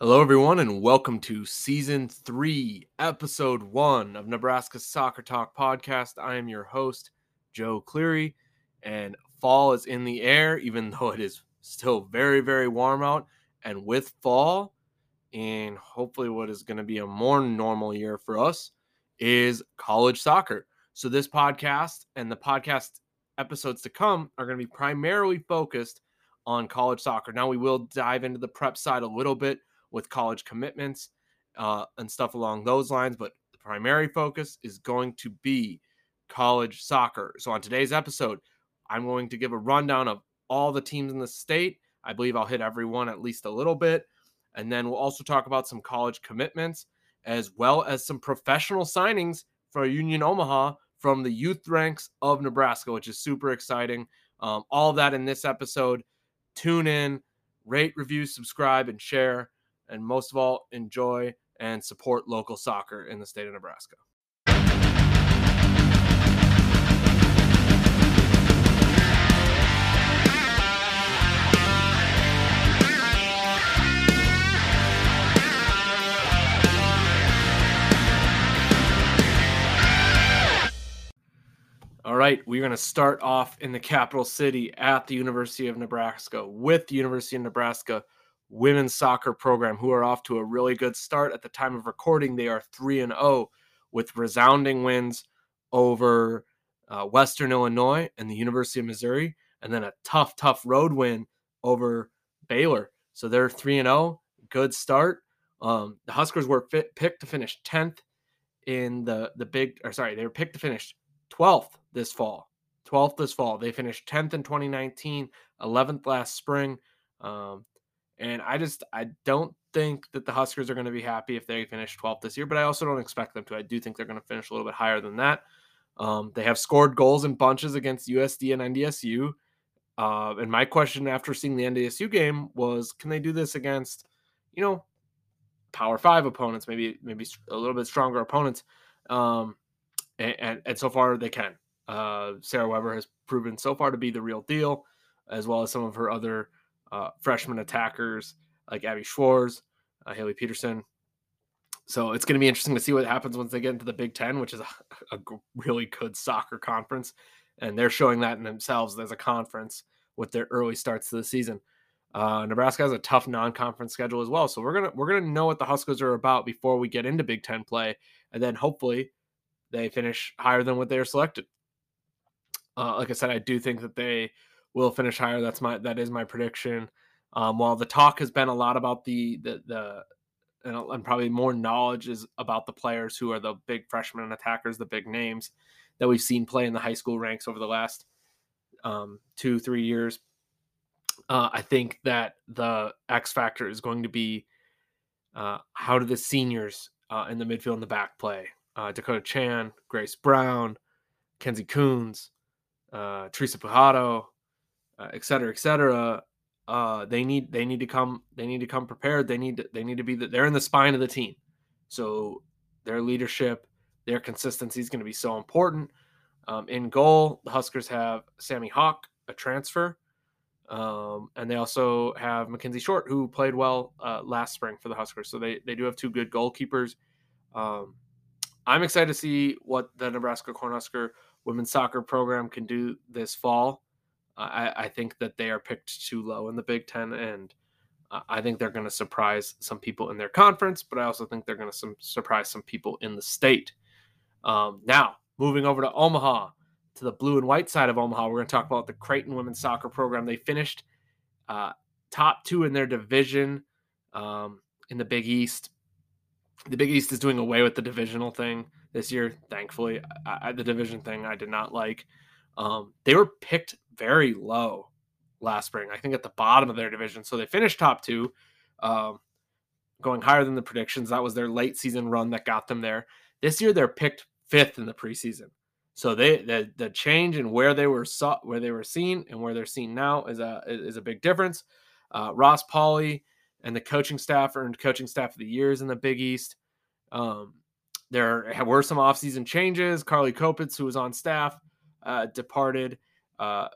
Hello, everyone, and welcome to season three, episode one of Nebraska Soccer Talk podcast. I am your host, Joe Cleary, and fall is in the air, even though it is still very, very warm out. And with fall, and hopefully what is going to be a more normal year for us, is college soccer. So, this podcast and the podcast episodes to come are going to be primarily focused on college soccer. Now, we will dive into the prep side a little bit with college commitments uh, and stuff along those lines. But the primary focus is going to be college soccer. So on today's episode, I'm going to give a rundown of all the teams in the state. I believe I'll hit everyone at least a little bit. And then we'll also talk about some college commitments as well as some professional signings for Union Omaha from the youth ranks of Nebraska, which is super exciting. Um, all of that in this episode. Tune in, rate, review, subscribe, and share and most of all, enjoy and support local soccer in the state of Nebraska. All right, we're going to start off in the capital city at the University of Nebraska with the University of Nebraska women's soccer program who are off to a really good start. At the time of recording they are 3 and 0 with resounding wins over uh, western illinois and the university of missouri and then a tough tough road win over baylor. So they're 3 and 0 good start. Um, the huskers were fit, picked to finish 10th in the the big or sorry they were picked to finish 12th this fall. 12th this fall. They finished 10th in 2019 11th last spring. Um, and I just I don't think that the Huskers are going to be happy if they finish 12th this year, but I also don't expect them to. I do think they're going to finish a little bit higher than that. Um, they have scored goals in bunches against USD and NDSU. Uh, and my question after seeing the NDSU game was, can they do this against, you know, Power Five opponents, maybe maybe a little bit stronger opponents? Um, and, and, and so far they can. Uh, Sarah Weber has proven so far to be the real deal, as well as some of her other uh, freshman attackers like Abby Schwartz, uh, Haley Peterson. So it's going to be interesting to see what happens once they get into the Big Ten, which is a, a really good soccer conference, and they're showing that in themselves as a conference with their early starts to the season. Uh, Nebraska has a tough non-conference schedule as well, so we're gonna we're gonna know what the Huskers are about before we get into Big Ten play, and then hopefully they finish higher than what they are selected. Uh, like I said, I do think that they will finish higher. That's my that is my prediction. Um, while the talk has been a lot about the the the and, and probably more knowledge is about the players who are the big freshmen and attackers, the big names that we've seen play in the high school ranks over the last um, two three years. Uh, I think that the X factor is going to be uh, how do the seniors uh, in the midfield and the back play? Uh, Dakota Chan, Grace Brown, Kenzie Coons, uh, Teresa Pujado, uh, et cetera, et cetera. Uh, they need they need to come they need to come prepared. They need to, they need to be the, they're in the spine of the team. So their leadership, their consistency is going to be so important. Um, in goal, the Huskers have Sammy Hawk, a transfer, um, and they also have Mackenzie Short, who played well uh, last spring for the Huskers. So they they do have two good goalkeepers. Um, I'm excited to see what the Nebraska Cornhusker women's soccer program can do this fall. I, I think that they are picked too low in the Big Ten, and I think they're going to surprise some people in their conference, but I also think they're going to surprise some people in the state. Um, now, moving over to Omaha, to the blue and white side of Omaha, we're going to talk about the Creighton women's soccer program. They finished uh, top two in their division um, in the Big East. The Big East is doing away with the divisional thing this year, thankfully. I, the division thing I did not like. Um, they were picked very low last spring. I think at the bottom of their division. So they finished top two, um, going higher than the predictions. That was their late season run that got them there. This year they're picked fifth in the preseason. So they the the change in where they were saw where they were seen and where they're seen now is a is a big difference. Uh, Ross Pauly and the coaching staff earned coaching staff of the years in the Big East. Um, there were some offseason changes. Carly Kopitz, who was on staff, uh, departed. Uh,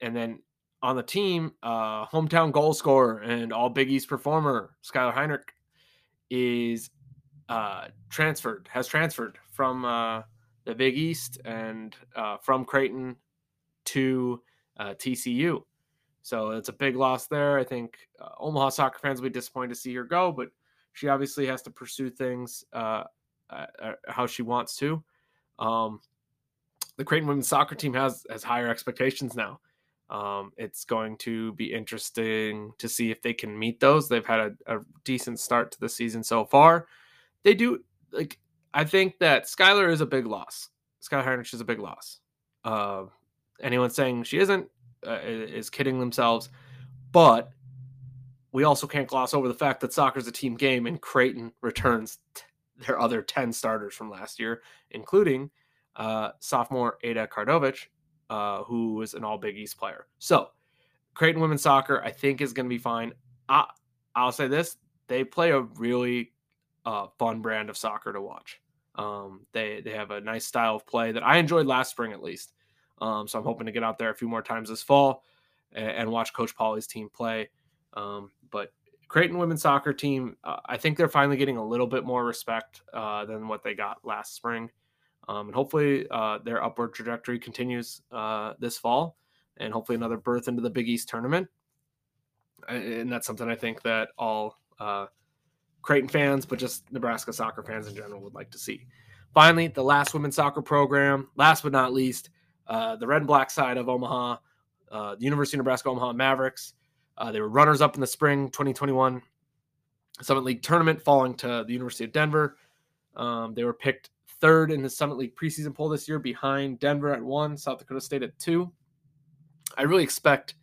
and then on the team, uh, hometown goal scorer and all Big East performer, Skylar Heinrich is uh, transferred, has transferred from uh, the Big East and uh, from Creighton to uh, TCU. So it's a big loss there. I think uh, Omaha soccer fans will be disappointed to see her go, but she obviously has to pursue things uh, how she wants to. Um, the Creighton women's soccer team has has higher expectations now. Um, it's going to be interesting to see if they can meet those. They've had a, a decent start to the season so far. They do like I think that Skylar is a big loss. Skylar Heinrich is a big loss. Uh, anyone saying she isn't uh, is kidding themselves. But we also can't gloss over the fact that soccer is a team game, and Creighton returns t- their other 10 starters from last year, including uh, sophomore Ada Kardovich, uh, who was an all Big East player. So, Creighton women's soccer, I think, is going to be fine. I, I'll say this they play a really uh, fun brand of soccer to watch. Um, they, they have a nice style of play that I enjoyed last spring, at least. Um, so I'm hoping to get out there a few more times this fall and, and watch Coach Pauly's team play. Um, but Creighton women's soccer team, uh, I think they're finally getting a little bit more respect uh, than what they got last spring. Um, and hopefully uh, their upward trajectory continues uh, this fall and hopefully another berth into the Big East tournament. And that's something I think that all uh, Creighton fans, but just Nebraska soccer fans in general would like to see. Finally, the last women's soccer program, last but not least, uh, the red and black side of Omaha, uh, the University of Nebraska Omaha Mavericks. Uh, they were runners up in the spring 2021 Summit League tournament, falling to the University of Denver. Um, they were picked third in the Summit League preseason poll this year, behind Denver at one, South Dakota State at two. I really expect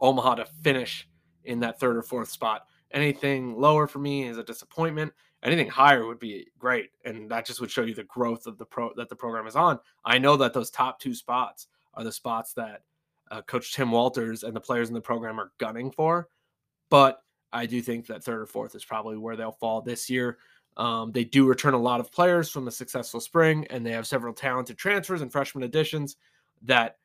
Omaha to finish in that third or fourth spot. Anything lower for me is a disappointment anything higher would be great and that just would show you the growth of the pro that the program is on i know that those top two spots are the spots that uh, coach tim walters and the players in the program are gunning for but i do think that third or fourth is probably where they'll fall this year um, they do return a lot of players from a successful spring and they have several talented transfers and freshman additions that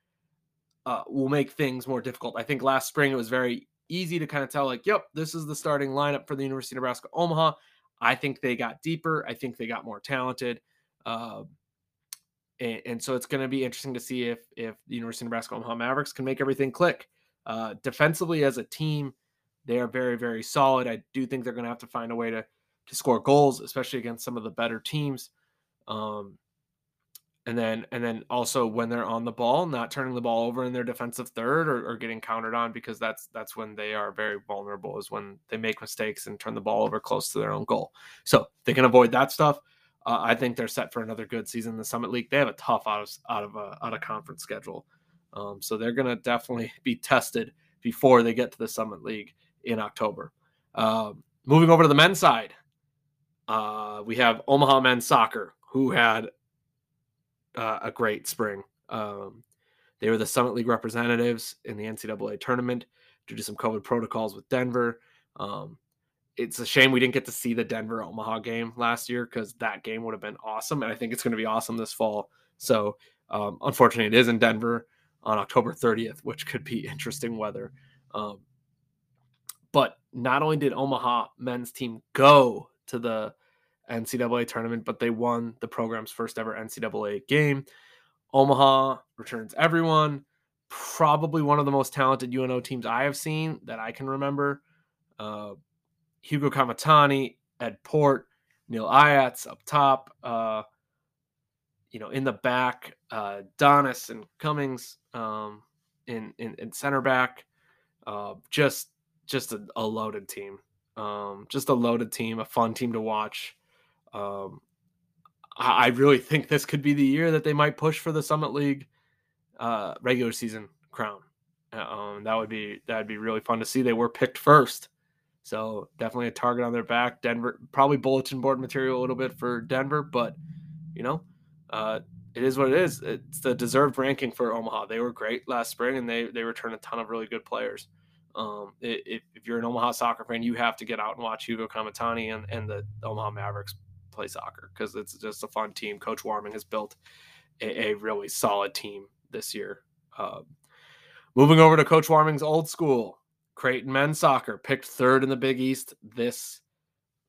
uh, will make things more difficult i think last spring it was very easy to kind of tell like yep this is the starting lineup for the university of nebraska omaha I think they got deeper. I think they got more talented. Uh, and, and, so it's going to be interesting to see if if the University of Nebraska Omaha Mavericks can make everything click. Uh, defensively, as a team, they are very very solid. I do think they're going to have to find a way to to score goals, especially against some of the better teams. Um, and then and then also when they're on the ball not turning the ball over in their defensive third or, or, getting countered on because that's that's when they are very vulnerable is when they make mistakes and turn the ball over close to their own goal. So they can avoid that stuff. Uh, i think they're set for another good season in the summit league. They have a tough out of out of out of conference schedule. Um, so they're going to definitely be tested before they get to the summit league in october. Um, moving over to the men's side uh, we have omaha men's soccer who had uh, a great spring. Um, they were the Summit League representatives in the NCAA tournament due to some COVID protocols with Denver. Um, it's a shame we didn't get to see the Denver Omaha game last year because that game would have been awesome. And I think it's going to be awesome this fall. So, um, unfortunately, it is in Denver on October 30th, which could be interesting weather. Um, but not only did Omaha men's team go to the NCAA tournament, but they won the program's first ever NCAA game. Omaha returns everyone. Probably one of the most talented UNO teams I have seen that I can remember. Uh, Hugo Kamatani, Ed Port, Neil Ayats up top. Uh, you know, in the back, uh, Donis and Cummings um, in, in, in center back. Uh, just just a, a loaded team. Um, just a loaded team, a fun team to watch. Um, I really think this could be the year that they might push for the Summit League uh, regular season crown. Uh, um, that would be that would be really fun to see. They were picked first, so definitely a target on their back. Denver probably bulletin board material a little bit for Denver, but you know, uh, it is what it is. It's the deserved ranking for Omaha. They were great last spring, and they they returned a ton of really good players. Um, if, if you're an Omaha soccer fan, you have to get out and watch Hugo Kamatani and, and the Omaha Mavericks play soccer because it's just a fun team. Coach Warming has built a, a really solid team this year. Uh, moving over to Coach Warming's old school, Creighton men's soccer picked third in the Big East this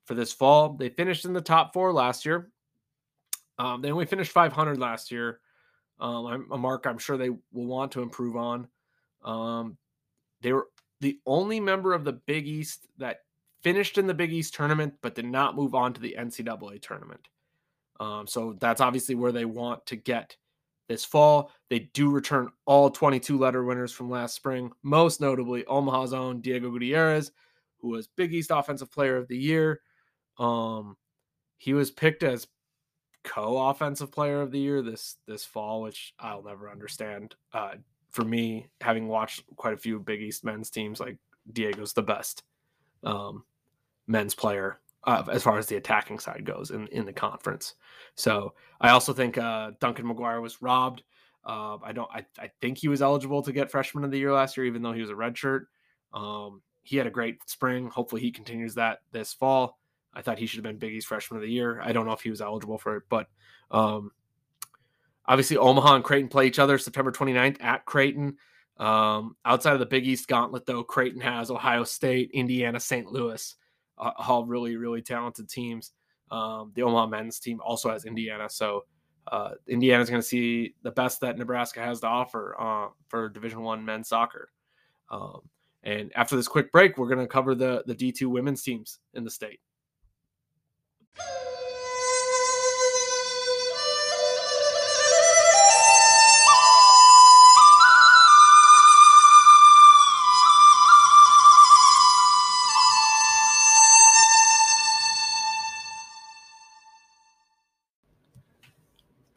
for this fall. They finished in the top four last year. Um, they only finished 500 last year. Um, a mark I'm sure they will want to improve on. Um, they were the only member of the Big East that finished in the Big East tournament but did not move on to the NCAA tournament. Um, so that's obviously where they want to get this fall. They do return all 22 letter winners from last spring, most notably Omaha's own Diego Gutierrez, who was Big East Offensive Player of the Year. Um, he was picked as co-offensive player of the year this this fall, which I'll never understand. Uh, for me, having watched quite a few Big East men's teams, like Diego's the best um, men's player uh, as far as the attacking side goes in in the conference. So I also think uh, Duncan McGuire was robbed. Uh, I don't. I, I think he was eligible to get freshman of the year last year, even though he was a redshirt. Um, he had a great spring. Hopefully, he continues that this fall. I thought he should have been Big East freshman of the year. I don't know if he was eligible for it, but um, obviously Omaha and Creighton play each other September 29th at Creighton. Um, outside of the Big East gauntlet, though, Creighton has Ohio State, Indiana, St. Louis, uh, all really, really talented teams. Um, the Omaha men's team also has Indiana, so uh, Indiana is going to see the best that Nebraska has to offer uh, for Division One men's soccer. Um, and after this quick break, we're going to cover the the D two women's teams in the state.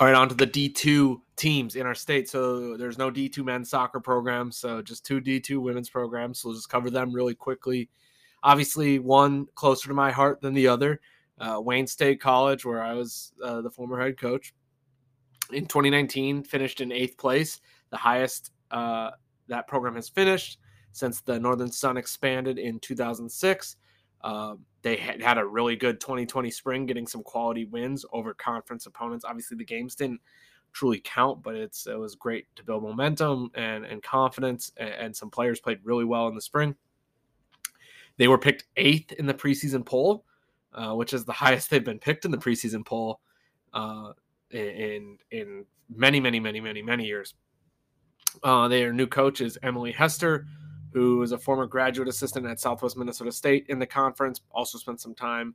All right, on to the D2 teams in our state. So there's no D2 men's soccer programs, so just two D2 women's programs. So we'll just cover them really quickly. Obviously, one closer to my heart than the other. Uh, Wayne State College, where I was uh, the former head coach, in 2019 finished in eighth place, the highest uh, that program has finished since the Northern Sun expanded in 2006. Um, they had, had a really good 2020 spring, getting some quality wins over conference opponents. Obviously, the games didn't truly count, but it's it was great to build momentum and and confidence. And, and some players played really well in the spring. They were picked eighth in the preseason poll, uh, which is the highest they've been picked in the preseason poll uh, in in many many many many many years. Uh, their new coach is Emily Hester who is a former graduate assistant at Southwest Minnesota State in the conference. Also spent some time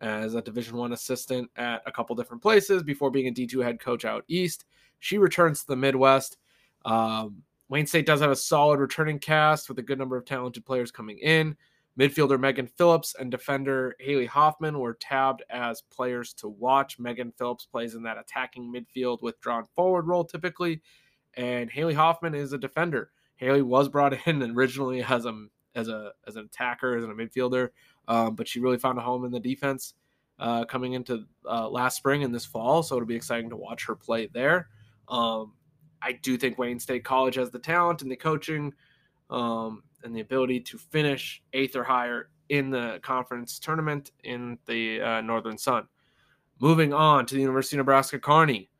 as a Division One assistant at a couple different places before being a D2 head coach out east. She returns to the Midwest. Um, Wayne State does have a solid returning cast with a good number of talented players coming in. Midfielder Megan Phillips and defender Haley Hoffman were tabbed as players to watch. Megan Phillips plays in that attacking midfield with drawn forward role typically, and Haley Hoffman is a defender. Haley was brought in originally as a as a as an attacker, as a midfielder, um, but she really found a home in the defense uh, coming into uh, last spring and this fall. So it'll be exciting to watch her play there. Um, I do think Wayne State College has the talent and the coaching um, and the ability to finish eighth or higher in the conference tournament in the uh, Northern Sun. Moving on to the University of Nebraska Kearney.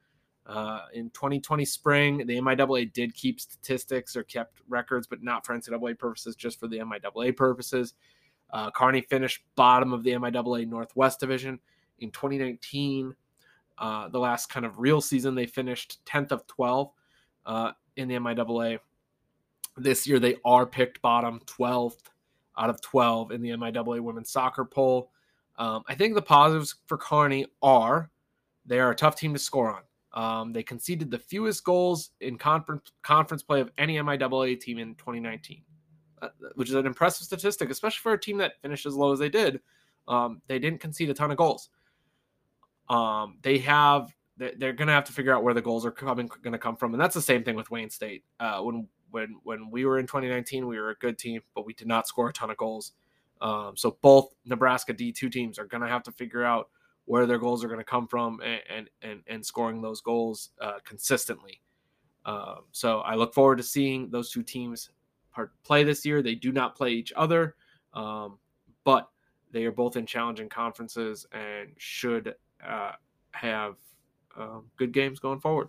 Uh, in 2020 spring, the MIAA did keep statistics or kept records, but not for NCAA purposes, just for the MIAA purposes. Uh, Kearney finished bottom of the MIAA Northwest Division in 2019. Uh, the last kind of real season, they finished 10th of 12 uh, in the MIAA. This year, they are picked bottom 12th out of 12 in the MIAA women's soccer poll. Um, I think the positives for Kearney are they are a tough team to score on. Um, they conceded the fewest goals in conference conference play of any MIAA team in 2019, uh, which is an impressive statistic, especially for a team that finished as low as they did. Um, they didn't concede a ton of goals. Um, they have they're going to have to figure out where the goals are coming going to come from, and that's the same thing with Wayne State. Uh, when when when we were in 2019, we were a good team, but we did not score a ton of goals. Um, so both Nebraska D2 teams are going to have to figure out where their goals are going to come from and and and scoring those goals uh, consistently. Um, so I look forward to seeing those two teams part play this year. They do not play each other, um, but they are both in challenging conferences and should uh, have uh, good games going forward.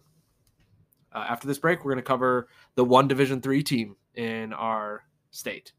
Uh, after this break, we're going to cover the one Division three team in our state.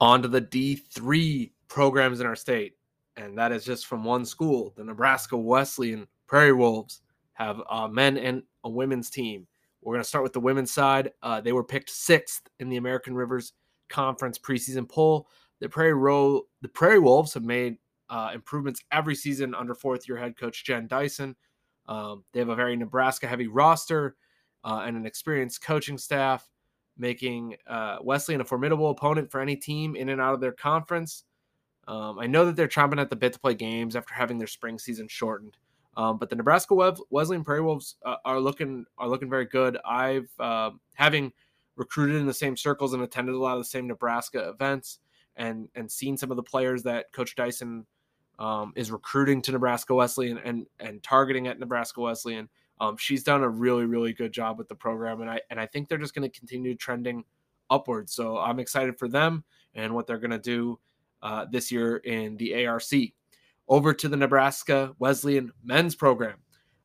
On to the D3 programs in our state, and that is just from one school. The Nebraska Wesleyan Prairie Wolves have a men and a women's team. We're going to start with the women's side. Uh, they were picked sixth in the American Rivers Conference preseason poll. The Prairie Ro- the Prairie Wolves have made uh, improvements every season under fourth year head coach Jen Dyson. Um, they have a very Nebraska heavy roster uh, and an experienced coaching staff, making uh, Wesleyan a formidable opponent for any team in and out of their conference. Um, I know that they're chomping at the bit to play games after having their spring season shortened. Um, but the Nebraska Wesleyan Prairie Wolves uh, are looking are looking very good. I've uh, having recruited in the same circles and attended a lot of the same Nebraska events and and seen some of the players that Coach Dyson um, is recruiting to Nebraska Wesleyan and and targeting at Nebraska Wesleyan. Um, she's done a really really good job with the program, and I and I think they're just going to continue trending upwards. So I'm excited for them and what they're going to do uh, this year in the ARC over to the Nebraska Wesleyan men's program.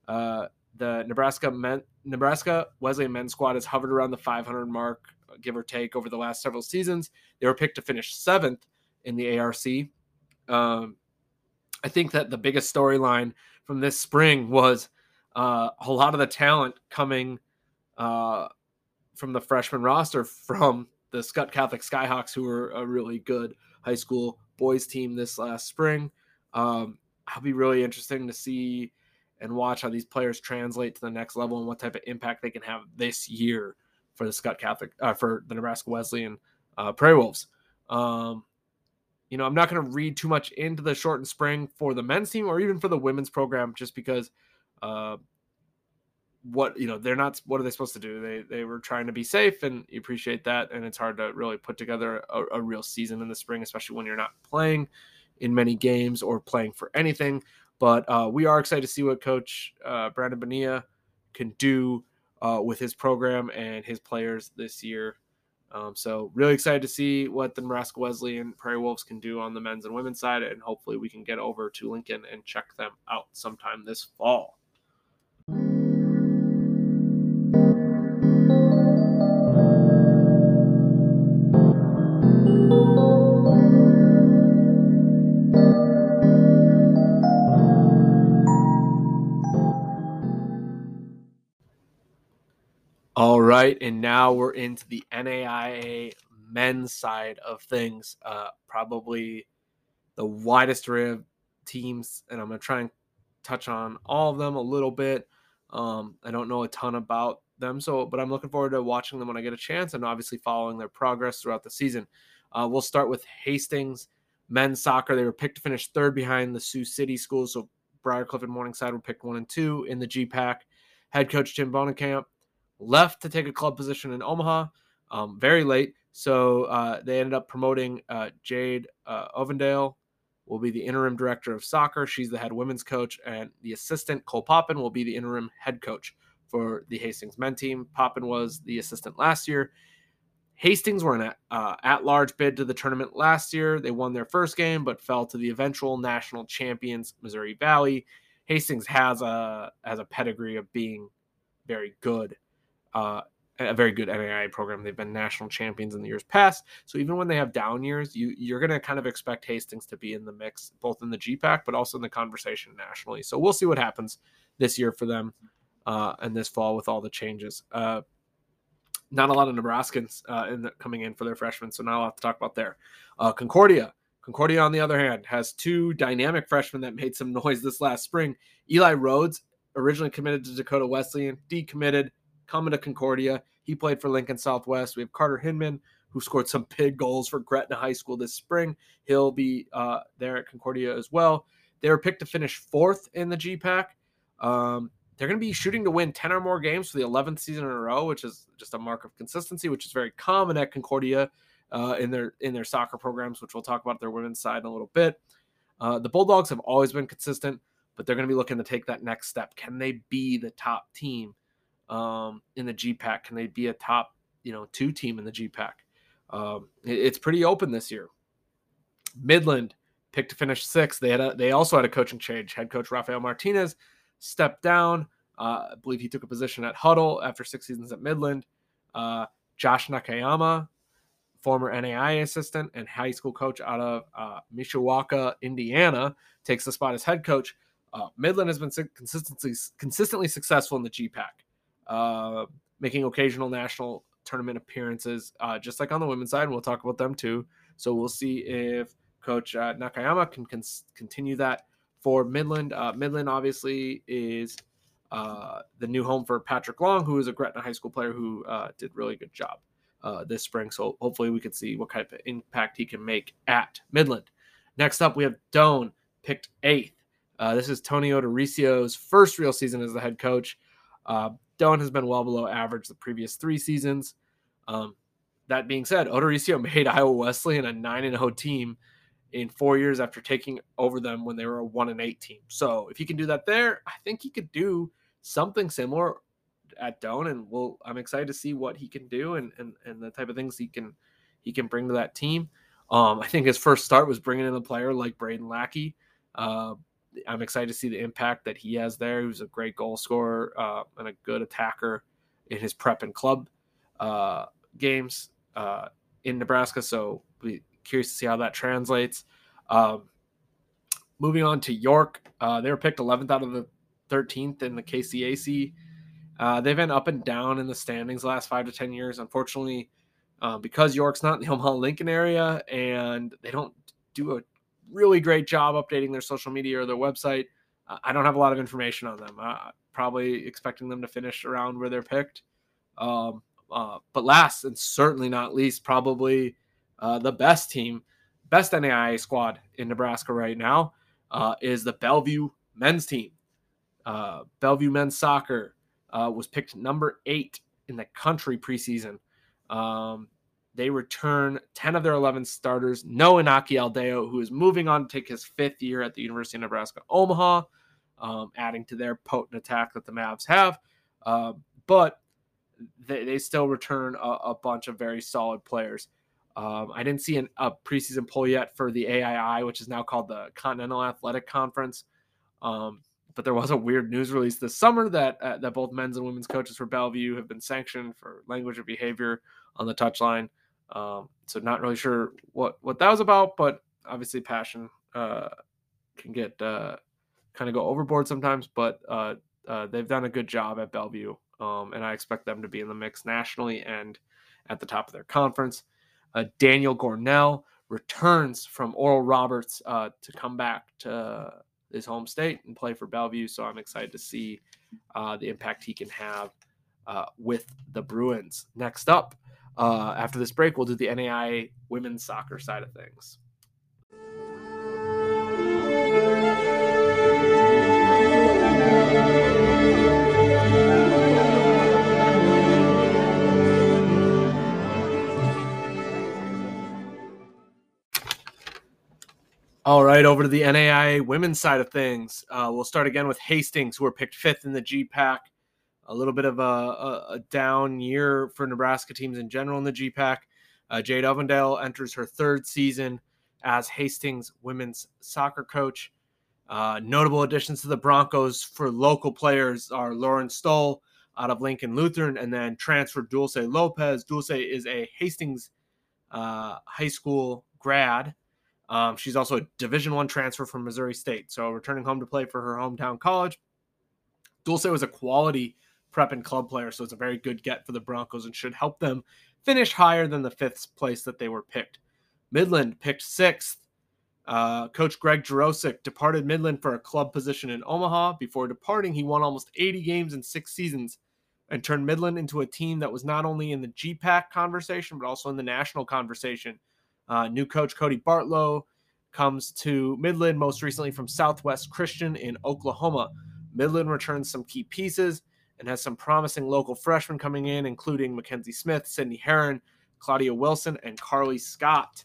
Uh, the Nebraska men, Nebraska Wesleyan men's squad has hovered around the 500 mark, give or take, over the last several seasons. They were picked to finish seventh in the ARC. Um, I think that the biggest storyline from this spring was uh, a lot of the talent coming uh, from the freshman roster from the Skutt Catholic Skyhawks, who were a really good high school boys team this last spring. Um, I'll be really interesting to see and watch how these players translate to the next level and what type of impact they can have this year for the Skutt Catholic uh, for the Nebraska Wesleyan uh, Prairie Wolves. Um, you know, I'm not going to read too much into the shortened spring for the men's team or even for the women's program, just because uh, what you know they're not. What are they supposed to do? They they were trying to be safe, and you appreciate that. And it's hard to really put together a, a real season in the spring, especially when you're not playing in many games or playing for anything. But uh, we are excited to see what Coach uh, Brandon Bonilla can do uh, with his program and his players this year. Um, so really excited to see what the Nebraska Wesleyan Prairie Wolves can do on the men's and women's side, and hopefully we can get over to Lincoln and check them out sometime this fall. All right, and now we're into the NAIA men's side of things. Uh, probably the widest array of teams, and I'm going to try and touch on all of them a little bit. Um, I don't know a ton about them, so but I'm looking forward to watching them when I get a chance, and obviously following their progress throughout the season. Uh, we'll start with Hastings men's soccer. They were picked to finish third behind the Sioux City schools, so Briarcliff and Morningside were picked one and two in the GPAC. Head coach Tim Bonenkamp left to take a club position in Omaha um, very late. So uh, they ended up promoting uh, Jade uh, Ovendale will be the interim director of soccer. She's the head women's coach, and the assistant Cole Poppin will be the interim head coach for the Hastings men team. Poppin was the assistant last year. Hastings were an uh, at-large bid to the tournament last year. They won their first game, but fell to the eventual national champions, Missouri Valley. Hastings has a has a pedigree of being very good uh, a very good NAIA program. They've been national champions in the years past. So even when they have down years, you you're going to kind of expect Hastings to be in the mix, both in the GPAC, but also in the conversation nationally. So we'll see what happens this year for them uh, and this fall with all the changes. Uh, not a lot of Nebraskans uh, in the, coming in for their freshmen, so not a lot to talk about there. Uh, Concordia. Concordia, on the other hand, has two dynamic freshmen that made some noise this last spring. Eli Rhodes, originally committed to Dakota Wesleyan, decommitted coming to Concordia. He played for Lincoln Southwest. We have Carter Hinman, who scored some big goals for Gretna High School this spring. He'll be uh, there at Concordia as well. They were picked to finish fourth in the GPAC. Um, they're going to be shooting to win 10 or more games for the 11th season in a row, which is just a mark of consistency, which is very common at Concordia uh, in their in their soccer programs, which we'll talk about their women's side in a little bit. Uh, the Bulldogs have always been consistent, but they're going to be looking to take that next step. Can they be the top team um, in the GPAC? Can they be a top, you know, two team in the GPAC? Um, it, it's pretty open this year. Midland picked to finish sixth. They had a, they also had a coaching change. Head coach Rafael Martinez stepped down. Uh, I believe he took a position at Hudl after six seasons at Midland. Uh, Josh Nakayama former NAI assistant and high school coach out of uh, Mishawaka, Indiana, takes the spot as head coach. Uh, Midland has been consistently consistently successful in the GPAC, uh, making occasional national tournament appearances, uh, just like on the women's side. We'll talk about them too. So we'll see if Coach uh, Nakayama can cons- continue that for Midland. Uh, Midland obviously is uh, the new home for Patrick Long, who is a Gretna High School player who did really good job this spring. So hopefully we can see what kind of impact he can make at Midland. Next up, we have Doane picked eighth. Uh, this is Tony Odorizio's first real season as the head coach. Doane has been well below average the previous three seasons. Um, that being said, Odorizio made Iowa Wesleyan a 9 and a 0 team in four years after taking over them when they were a 1 and 8 team. So if he can do that there, I think he could do something similar at Doane, and we'll, I'm excited to see what he can do and, and, and the type of things he can he can bring to that team. Um, I think his first start was bringing in a player like Braden Lackey. Uh, I'm excited to see the impact that he has there. He was a great goal scorer uh, and a good attacker in his prep and club uh, games uh, in Nebraska. So be curious to see how that translates. Um, moving on to York, uh, they were picked 11th out of the 13th in the KCAC. Uh, they've been up and down in the standings the last five to 10 years. Unfortunately, uh, because York's not in the Omaha Lincoln area and they don't do a really great job updating their social media or their website. Uh, I don't have a lot of information on them. Uh, probably expecting them to finish around where they're picked. Um, uh, but last and certainly not least, probably uh, the best team, best NAIA squad in Nebraska right now uh, is the Bellevue men's team. Uh, Bellevue men's soccer was picked number eight in the country preseason. Um, they return 10 of their 11 starters. No Inaki Aldeo, who is moving on to take his fifth year at the University of Nebraska Omaha, um, adding to their potent attack that the Mavs have. Uh, but they, they, still return a, a, bunch of very solid players. Um, I didn't see an, a preseason poll yet for the AII, which is now called the Continental Athletic Conference. Um, but there was a weird news release this summer that uh, that both men's and women's coaches for Bellevue have been sanctioned for language or behavior on the touchline. Um, so not really sure what what that was about, but obviously passion uh, can get uh, kind of go overboard sometimes. But uh, uh, they've done a good job at Bellevue, um, and I expect them to be in the mix nationally and at the top of their conference. Uh, Daniel Gornell returns from Oral Roberts uh, to come back to his home state and play for Bellevue. So I'm excited to see the impact he can have with the Bruins. Next up, uh, after this break, we'll do the NAI women's soccer side of things. All right, over to the NAI women's side of things. Uh, we'll start again with Hastings, who were picked fifth in the GPAC a little bit of a, a, a, down year for Nebraska teams in general in the GPAC. Uh, Jade Ovendale enters her third season as Hastings women's soccer coach. Uh, notable additions to the Broncos for local players are Lauren Stoll out of Lincoln Lutheran and then transfer Dulce Lopez. Dulce is a Hastings uh, high school grad. Um, she's also a Division One transfer from Missouri State, so returning home to play for her hometown college. Dulce was a quality prep and club player, so it's a very good get for the Broncos and should help them finish higher than the fifth place that they were picked. Midland picked sixth. Uh, Coach Greg Jurosik departed Midland for a club position in Omaha. Before departing, he won almost 80 games in six seasons and turned Midland into a team that was not only in the GPAC conversation, but also in the national conversation. Uh, new coach Cody Bartlow comes to Midland most recently from Southwest Christian in Oklahoma. Midland returns some key pieces and has some promising local freshmen coming in, including Mackenzie Smith, Sydney Heron, Claudia Wilson, and Carly Scott.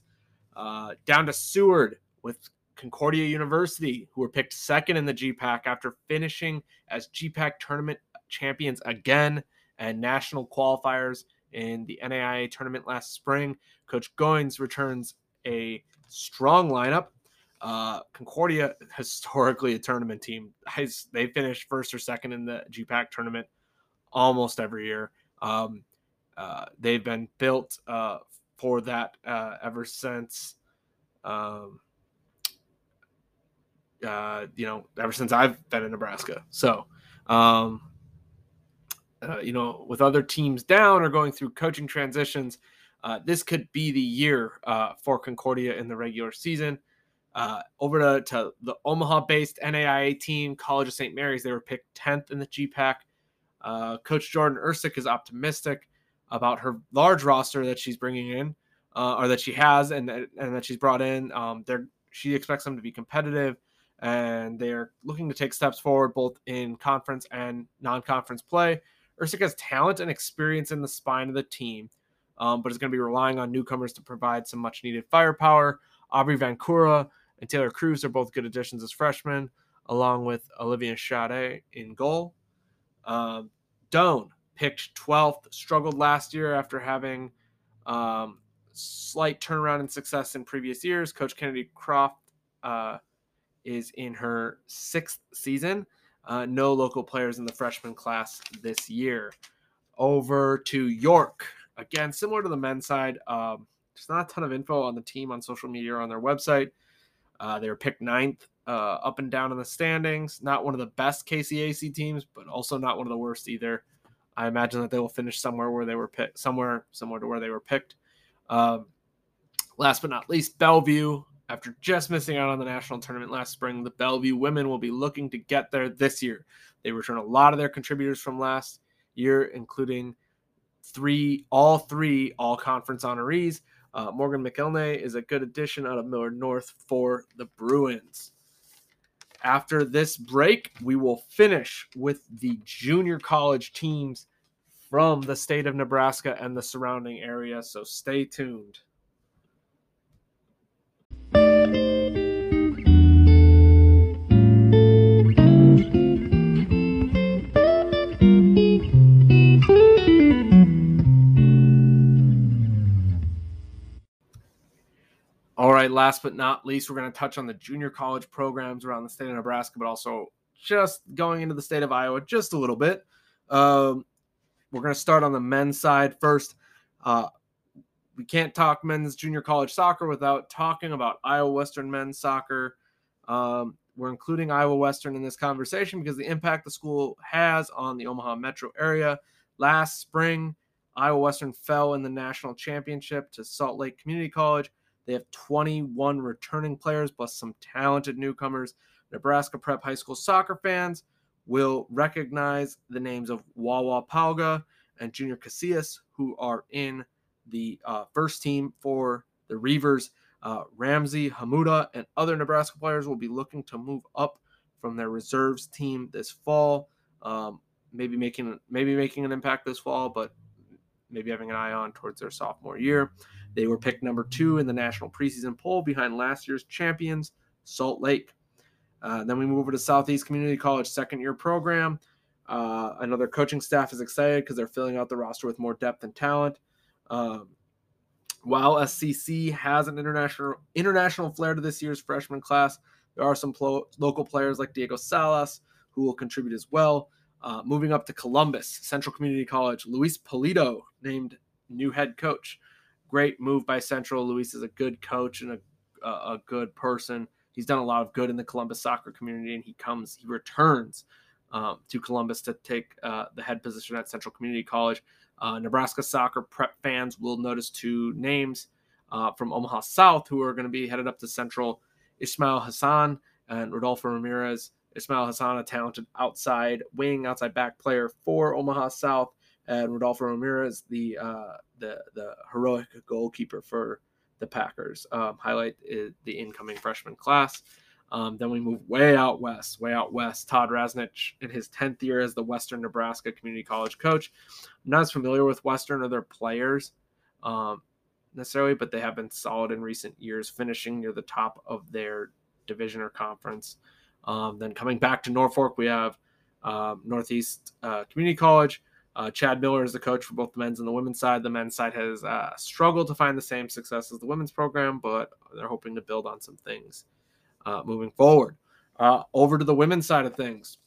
Uh, down to Seward with Concordia University, who were picked second in the GPAC after finishing as GPAC tournament champions again and national qualifiers in the NAIA tournament last spring. Coach Goins returns a strong lineup. Uh, Concordia, historically a tournament team, they finished first or second in the GPAC tournament almost every year. Um, uh, they've been built uh, for that uh, ever since, um, uh, you know, ever since I've been in Nebraska. So, um, uh, you know, with other teams down or going through coaching transitions, uh, this could be the year uh, for Concordia in the regular season. Uh, over to, to the Omaha based NAIA team, College of St. Mary's, they were picked 10th in the GPAC. Uh, Coach Jordan Ersick is optimistic about her large roster that she's bringing in, uh, or that she has, and and that she's brought in. Um, she expects them to be competitive, and they're looking to take steps forward both in conference and non-conference play. Ersick has talent and experience in the spine of the team, um, but is going to be relying on newcomers to provide some much-needed firepower. Aubrey Vancouver and Taylor Cruz are both good additions as freshmen, along with Olivia Shade in goal. Um, Doane picked 12th, struggled last year after having um, slight turnaround in success in previous years. Coach Kennedy Croft uh, is in her sixth season. Uh, no local players in the freshman class this year. Over to York. Again, similar to the men's side, um, there's not a ton of info on the team on social media or on their website. Uh, they were picked ninth uh, up and down in the standings. Not one of the best KCAC teams, but also not one of the worst either. I imagine that they will finish somewhere where they were picked, somewhere similar to where they were picked. Um, last but not least, Bellevue. After just missing out on the national tournament last spring, the Bellevue women will be looking to get there this year. They return a lot of their contributors from last year, including three, all three all conference honorees. Uh, Morgan McElnay is a good addition out of Millard North for the Bruins. After this break, we will finish with the junior college teams from the state of Nebraska and the surrounding area. So stay tuned. Right, last but not least, we're going to touch on the junior college programs around the state of Nebraska, but also just going into the state of Iowa just a little bit. Um, we're going to start on the men's side first. Uh, we can't talk men's junior college soccer without talking about Iowa Western men's soccer. Um, we're including Iowa Western in this conversation because the impact the school has on the Omaha metro area. Last spring, Iowa Western fell in the national championship to Salt Lake Community College they have 21 returning players plus some talented newcomers. Nebraska Prep High School soccer fans will recognize the names of Wawa Palga and Junior Casillas, who are in the uh, first team for the Reivers. Uh, Ramsey, Hamuda, and other Nebraska players will be looking to move up from their reserves team this fall. Um, maybe making maybe making an impact this fall, but maybe having an eye on towards their sophomore year. They were picked number two in the national preseason poll behind last year's champions, Salt Lake. Uh, then we move over to Southeast Community College second year program. Uh, another coaching staff is excited because they're filling out the roster with more depth and talent. Um, while SCC has an international international flair to this year's freshman class, there are some local players like Diego Salas who will contribute as well. Uh, moving up to Columbus, Central Community College, Luis Polito named new head coach. Great move by Central. Luis is a good coach and a, a good person. He's done a lot of good in the Columbus soccer community, and he comes, he returns um, to Columbus to take uh, the head position at Central Community College. Uh, Nebraska soccer prep fans will notice two names uh, from Omaha South who are going to be headed up to Central Ismail Hassan and Rodolfo Ramirez. Ismail Hassan, a talented outside wing, outside back player for Omaha South, and Rodolfo Ramirez, the uh, the the heroic goalkeeper for the Packers. Um, highlight the incoming freshman class. Um, then we move way out west, way out west. Todd Rasnich in his 10th year as the Western Nebraska Community College coach. I'm not as familiar with Western or their players um, necessarily, but they have been solid in recent years, finishing near the top of their division or conference. Um, then coming back to Norfolk, we have uh, Northeast uh, Community College. Uh, Chad Miller is the coach for both the men's and the women's side. The men's side has uh, struggled to find the same success as the women's program, but they're hoping to build on some things uh, moving forward. Uh, over to the women's side of things,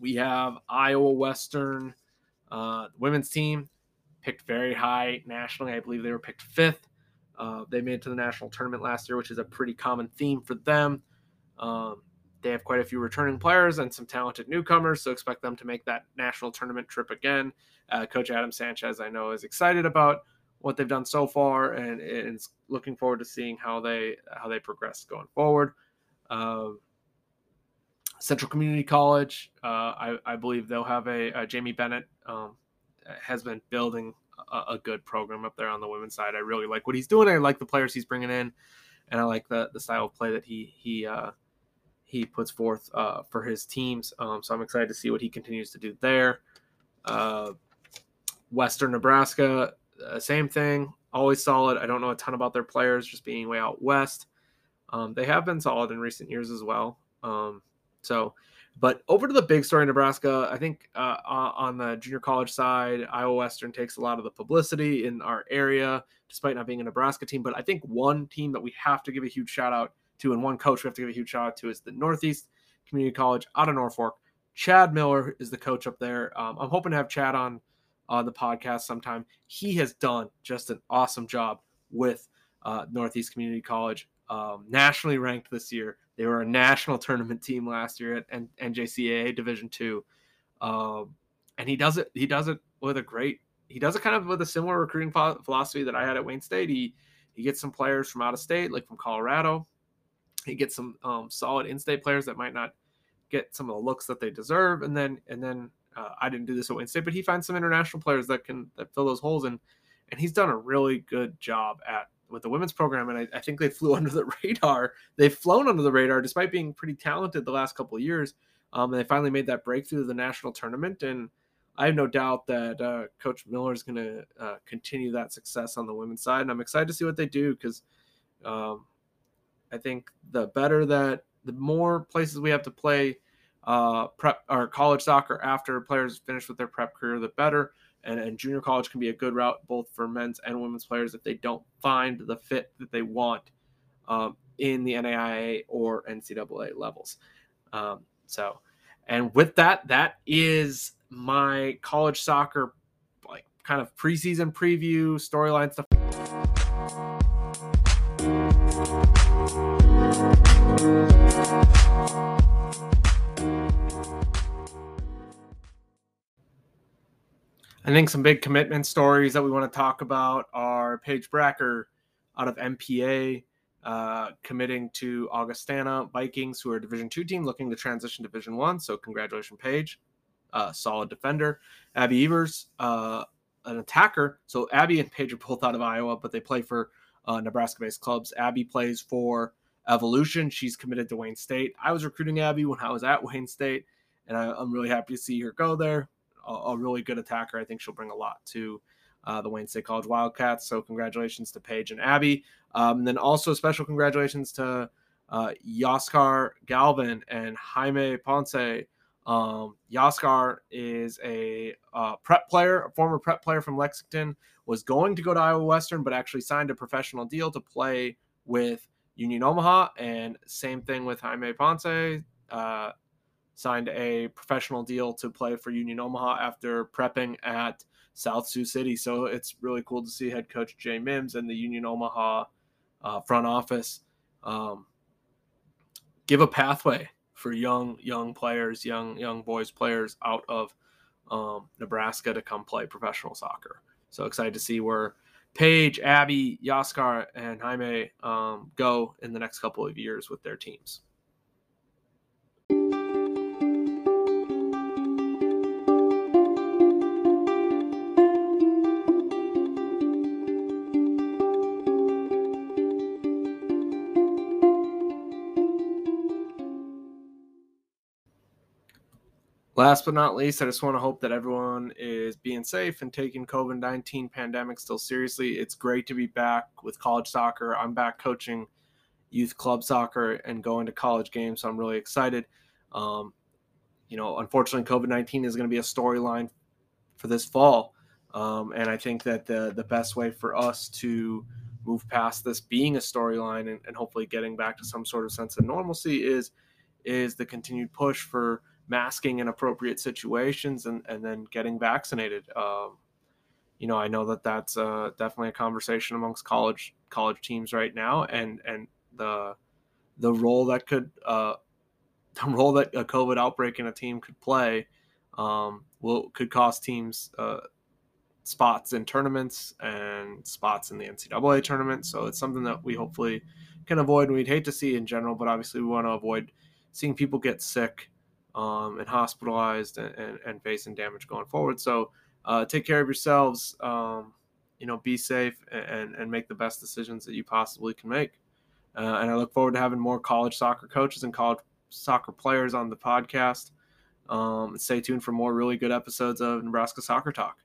we have Iowa Western women's team picked very high nationally. I believe they were picked fifth. Uh, they made it to the national tournament last year, which is a pretty common theme for them. Um, they have quite a few returning players and some talented newcomers, so expect them to make that national tournament trip again. Uh, Coach Adam Sanchez, I know, is excited about what they've done so far, and is looking forward to seeing how they how they progress going forward. Um, Central Community College, uh, I, I, believe they'll have a, a Jamie Bennett um, has been building a, a, good program up there on the women's side. I really like what he's doing. I like the players he's bringing in, and I like the the style of play that he he uh, he puts forth uh, for his teams. Um, so I'm excited to see what he continues to do there. Uh, Western Nebraska, uh, same thing, always solid. I don't know a ton about their players, just being way out west. Um, they have been solid in recent years as well. Um, so, but over to the big story Nebraska, I think uh, on the junior college side, Iowa Western takes a lot of the publicity in our area, despite not being a Nebraska team. But I think one team that we have to give a huge shout out to, and one coach we have to give a huge shout out to, is the Northeast Community College out of Norfolk. Chad Miller is the coach up there. Um, I'm hoping to have Chad on on the podcast sometime. He has done just an awesome job with uh, Northeast Community College, um, nationally ranked this year. They were a national tournament team last year at N- NJCAA Division Two, um, and he does it. He does it with a great. He does it kind of with a similar recruiting philosophy that I had at Wayne State. He he gets some players from out of state, like from Colorado. He gets some um, solid in-state players that might not get some of the looks that they deserve, and then and then uh, I didn't do this at Wayne State, but he finds some international players that can that fill those holes, and and he's done a really good job at with the women's program. And I, I think they flew under the radar. They've flown under the radar despite being pretty talented the last couple of years. Um, and they finally made that breakthrough to the national tournament, and I have no doubt that uh, Coach Miller is going to uh, continue that success on the women's side. And I'm excited to see what they do because um, I think the better that the more places we have to play uh, prep or college soccer after players finish with their prep career, the better. And, and junior college can be a good route both for men's and women's players if they don't find the fit that they want um, in the NAIA or NCAA levels. Um, so, and with that, that is my college soccer like kind of preseason preview storyline stuff. I think some big commitment stories that we want to talk about are Paige Bracker out of MPA uh, committing to Augustana Vikings, who are a Division two team looking to transition to Division one. So congratulations, Paige, uh, solid defender. Abby Evers, uh, an attacker. So Abby and Paige are both out of Iowa, but they play for uh, Nebraska-based clubs. Abby plays for Evolution. She's committed to Wayne State. I was recruiting Abby when I was at Wayne State, and I, I'm really happy to see her go there a, a really good attacker. I think she'll bring a lot to uh, the Wayne State College Wildcats. So congratulations to Paige and Abby. Um, and then also special congratulations to uh, Yaskar Galvin and Jaime Ponce. Um, Yaskar is a uh, prep player, a former prep player from Lexington, was going to go to Iowa Western, but actually signed a professional deal to play with Union Omaha. And same thing with Jaime Ponce. Uh, signed a professional deal to play for Union Omaha after prepping at South Sioux City. So it's really cool to see head coach Jay Mims and the Union Omaha uh, front office um, give a pathway for young young players, young young boys players out of um, Nebraska to come play professional soccer. So excited to see where Paige, Abby, Yaskar, and Jaime um, go in the next couple of years with their teams. Last but not least, I just want to hope that everyone is being safe and taking COVID 19 pandemic still seriously. It's great to be back with college soccer. I'm back coaching youth club soccer and going to college games, so I'm really excited. Um, you know, unfortunately, COVID 19 is going to be a storyline for this fall. Um, and I think that the, the best way for us to move past this being a storyline and, and hopefully getting back to some sort of sense of normalcy is is the continued push for masking in appropriate situations and, and then getting vaccinated. Um, you know, I know that that's uh, definitely a conversation amongst college college teams right now, and and the the role that could uh, the role that a COVID outbreak in a team could play um, will could cost teams uh, spots in tournaments and spots in the NCAA tournament. So it's something that we hopefully can avoid. And We'd hate to see in general, but obviously we want to avoid seeing people get sick um, and hospitalized and, and, and, facing damage going forward. So uh, take care of yourselves. Um, you know, be safe and, and make the best decisions that you possibly can make. Uh, and I look forward to having more college soccer coaches and college soccer players on the podcast. Um, stay tuned for more really good episodes of Nebraska Soccer Talk.